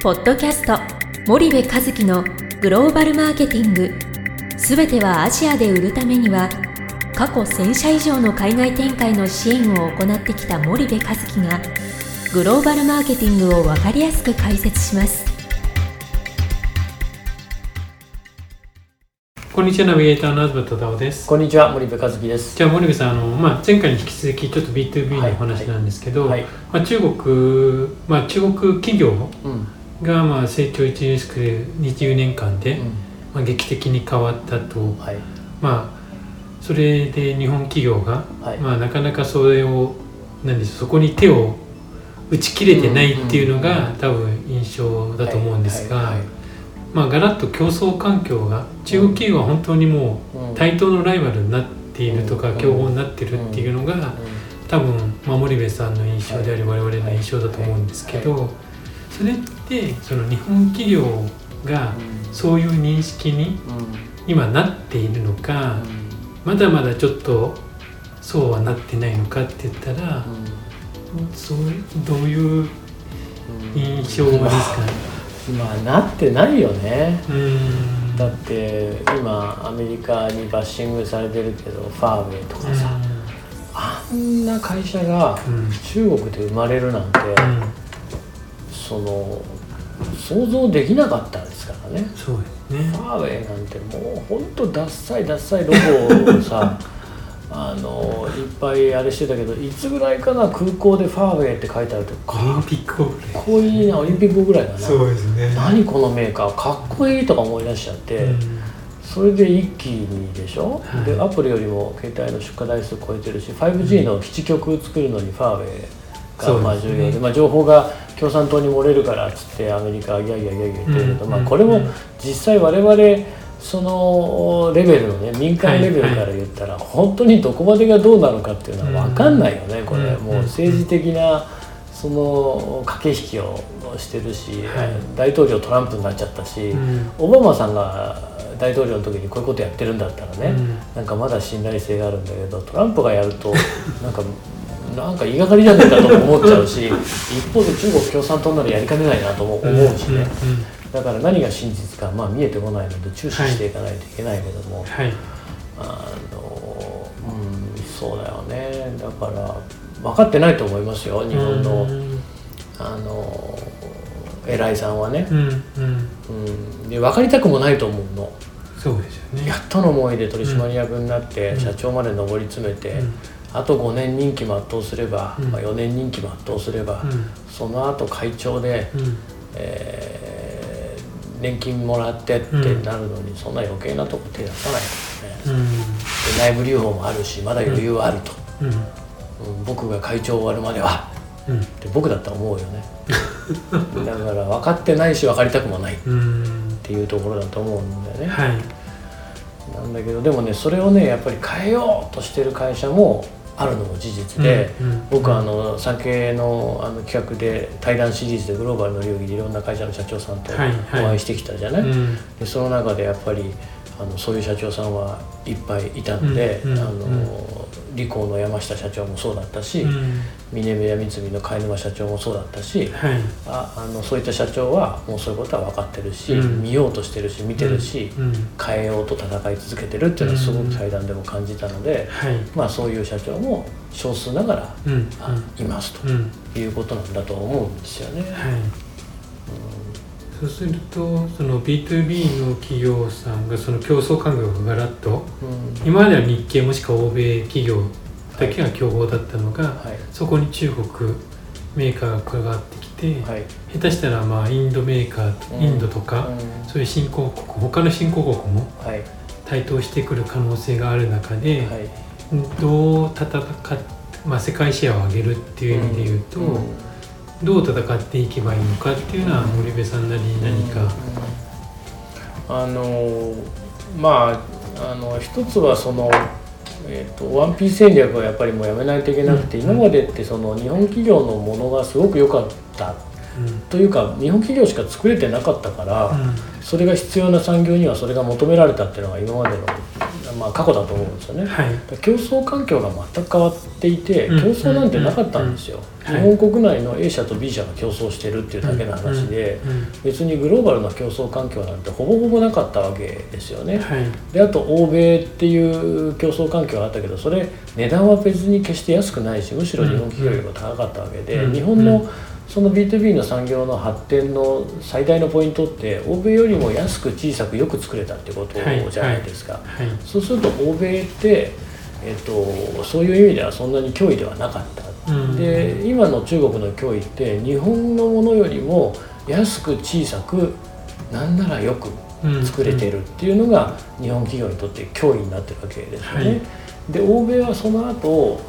ポッドキャスト森部和樹のグローバルマーケティング。すべてはアジアで売るためには過去1000社以上の海外展開の支援を行ってきた森部和樹がグローバルマーケティングを分かりやすく解説します。こんにちはナビゲーターの東忠夫です。こんにちは森部和樹です。じゃあ森部さんあの、まあ、前回に引き続きちょっと B2B のお話なんですけど、はいまあ、中国、まあ、中国企業うんがまあ成長著しく20年間で、うん。まあ、劇的に変わったと、はい。まあそれで日本企業が、はい。まあ、なかなかそれを何でしょうそこに手を打ち切れてないっていうのが、うん多分印象だと思うんですが、まあガラッと競争環境が中国企業は本当にもううん。対等のライバルになっているとか、うん。競合になってるっていうのが、多分守部さんの印象であり、我々の印象だと思うんですけど、それってその日本企業がそういう認識に今なっているのか、まだまだちょっとそうはなってないのかって言ったら、そうどういう印象ですか？ね。まあなってないよね。だって今アメリカにバッシングされてるけどファーウェイとかさ、あんな会社が中国で生まれるなんて、その想像できなかったんですからね。そうですね。フ。ァーウェイなんてもうほんとダッサいダッサいロゴをさ あのいっぱいあれしてたけどいつぐらいかな空港でファーウェイって書いてあるとオリンかっピックぐらい。こいいなオリンピックぐらいだな。ですね。何このメーカーかっこいいとか思い出しちゃって、うん。それで一気にでしょ、はい。でアップルよりも携帯の出荷台数超えてるし 5G の基地局作るのにファーウェイがまあ重要でまあ、情報が共産党に漏れるからっつってアメリカはギャーギャーギャーギャー言ってるけど、うんまあ、これもうん実際我々そのレベルのね民間レベルから言ったら本当にどこまでがどうなのかっていうのは分かんないよねこれ。うん。もう政治的なその駆け引きをしてるし、はい。大統領トランプになっちゃったし、うん。オバマさんが大統領の時にこういうことやってるんだったらね、うん。なんかまだ信頼性があるんだけどトランプがやると なんかなんか言いがかりじゃねえかとも思っちゃうし一方で中国共産党ならやりかねないなとも思うしね、だから何が真実かまあ見えてこないので注視していかないといけないけども、はい。あのうんそうだよね。だから分かってないと思いますよ日本の、うん。あの偉いさんはね、うんうん。うん、で分かりたくもないと思うの。そうですよね。やっとの思いで取締役になってうん。社長まで上り詰めて、うんあと5年任期全うすれば、うん。まあ、4年任期全うすれば、うん。その後会長で、うん。えー年金もらってってなるのに、そんな余計なとこ手出さないからね、うん。で内部留保もあるしまだ余裕はあると、うん。うん。僕が会長終わるまでは。うん。って僕だったら思うよね。だから分かってないし分かりたくもない。っうん。ていうところだと思うんだよね、はい。なんだけどでもねそれをねやっぱり変えようとしてる会社もあるのも事実で、うんうん僕はあの酒のあの企画で対談シリーズでグローバルの領域でいろんな会社の社長さんとはいはい。お会いしてきたじゃない、うん。でその中でやっぱりあのそういう社長さんはいっぱいいたので、うんうん。あのリコーの山下社長もそうだったし、うん。峰宮三井の貝沼社長もそうだったし、はい。ああのそういった社長はもうそういうことは分かってるし、うん。見ようとしてるし見てるし、うん。変えようと戦い続けてるっていうのはすごく対談でも感じたので、はい。まあそういう社長も少数ながら、いますとうん。いうことなんだと思うんですよね。はいそうするとその B2B の企業さんがその競争環境がガラッとうん。今までは日系もしくは欧米企業だけが競合だったのが、はい。そこに中国メーカーが加わってきて、はい。下手したらまあインドメーカーと、うん。インドとか、うん。そういう新興国他の新興国もはい。台頭してくる可能性がある中で、はい。どう戦っまあ、世界シェアを上げるっていう意味で言うと、うんどう戦っていけばいいのかっていうのは森部さんなりに何か、あのまああの一つはその、えー、とワンピース戦略はやっぱりもうやめないといけなくて、うん。今までってその日本企業のものがすごく良かった。うん。というか日本企業しか作れてなかったから、うん。それが必要な産業にはそれが求められたっていうのが今までのまあ、過去だと思うんですよね、はい。競争環境が全く変わっていて競うん争なんてなかったんですよ、うんうん日本国内の A 社と B 社が競争してるっていうだけの話で、うんうん別にグローバルな競争環境なんてほぼほぼなかったわけですよね、はい。であと欧米っていう競争環境があったけどそれ値段は別に決して安くないしむしろ日本企業よりも高かったわけで、うん。日本のその B2B の産業の発展の最大のポイントって欧米よりも安く小さくよく作れたってことはい。じゃないですか、はい。そうすると欧米って、えっと、そういう意味ではそんなに脅威ではなかった、うん。で今の中国の脅威って日本のものよりも安く小さくなんならよくうん。作れてるっていうのが日本企業にとって脅威になってるわけですよね。はい。で欧米はその後、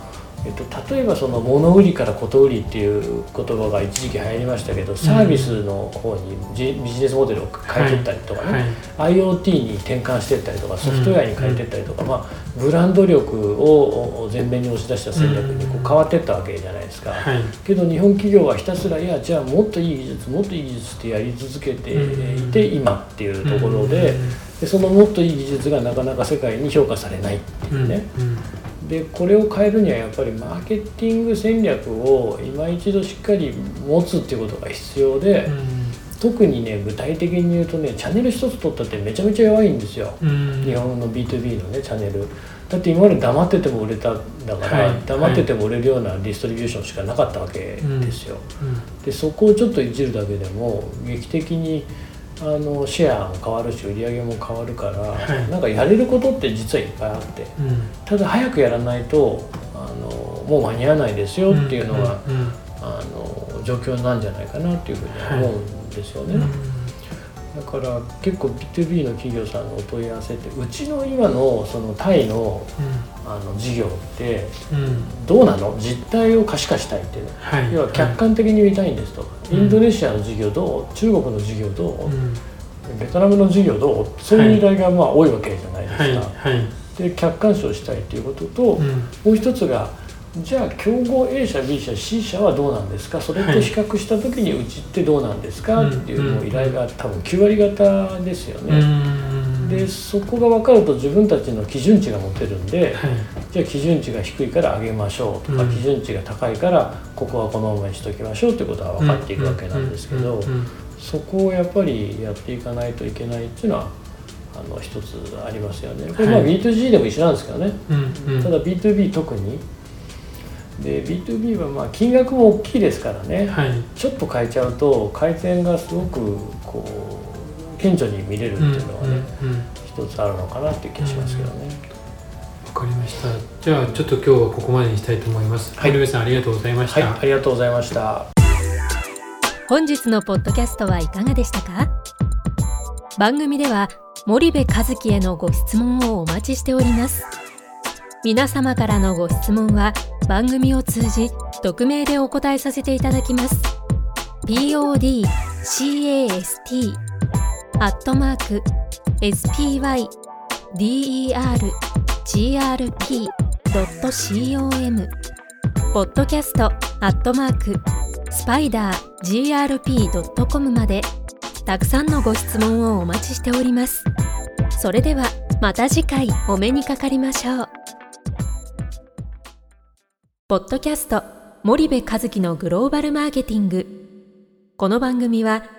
えっと例えばその物売りからこと売りっていう言葉が一時期流行りましたけどサービスの方にジビジネスモデルを変えていったりとかね、はい。IoT に転換していったりとかソフトウェアに変えていったりとか、まあ、ブランド力を前面に押し出した戦略にこう変わっていったわけじゃないですか。はい。けど日本企業はひたすらいやじゃあもっといい技術もっといい技術ってやり続けていて今っていうところででそのもっといい技術がなかなか世界に評価されないっていうねでこれを変えるにはやっぱりマーケティング戦略を今一度しっかり持つっていうことが必要で特にね具体的に言うとねチャンネル一つ取ったってめちゃめちゃ弱いんですよ。日本の B2B のねチャンネル。だって今まで黙ってても売れたんだから、はい。黙ってても売れるようなディストリビューションしかなかったわけですよ、でそこをちょっといじるだけでも劇的にあのシェアも変わるし売り上げも変わるから、はい。なんかやれることって実はいっぱいあってただ早くやらないとあのもう間に合わないですよっていうのが、あの状況なんじゃないかなっていうふうに思うんですよね。だから結構 B2B の企業さんのお問い合わせってうちの今のそのタイのあの事業ってどうなの？実態を可視化したいっていう。ね、要は客観的に見たいんですと、インドネシアの事業どう？中国の事業どう、ベトナムの事業どう？そういう依頼がまあ多いわけじゃないですか。で客観視をしたいっていうことと、もう一つがじゃあ競合 A 社 B 社 C 社はどうなんですか？それと比較した時にうちってどうなんですか、っていう依頼が多分9割方ですよね。でそこが分かると自分たちの基準値が持てるんで、じゃあ基準値が低いから上げましょうとか、基準値が高いからここはこのままにしときましょうっていうことは分かっていくわけなんですけど、そこをやっぱりやっていかないといけないっていうのはあの一つありますよね。これまあ B2G でも一緒なんですけどね。ただ B2B 特に。で B2B はまあ金額も大きいですからね、はい、ちょっと変えちゃうと改善がすごくこう顕著に見れるっていうのはね、うんうんうん、一つあるのかなっていう気がしますけどね。わかりました。じゃあちょっと今日はここまでにしたいと思います。はい、井上さんありがとうございました。はい、ありがとうございました。本日のポッドキャストはいかがでしたか？番組では森部和樹へのご質問をお待ちしております。皆様からのご質問は番組を通じ匿名でお答えさせていただきます。podcast アットマーク spydergrp.com ポッドキャストアットマークスパイダー grp.com までたくさんのご質問をお待ちしております。それではまた次回お目にかかりましょう。ポッドキャスト森部和樹のグローバルマーケティング。この番組は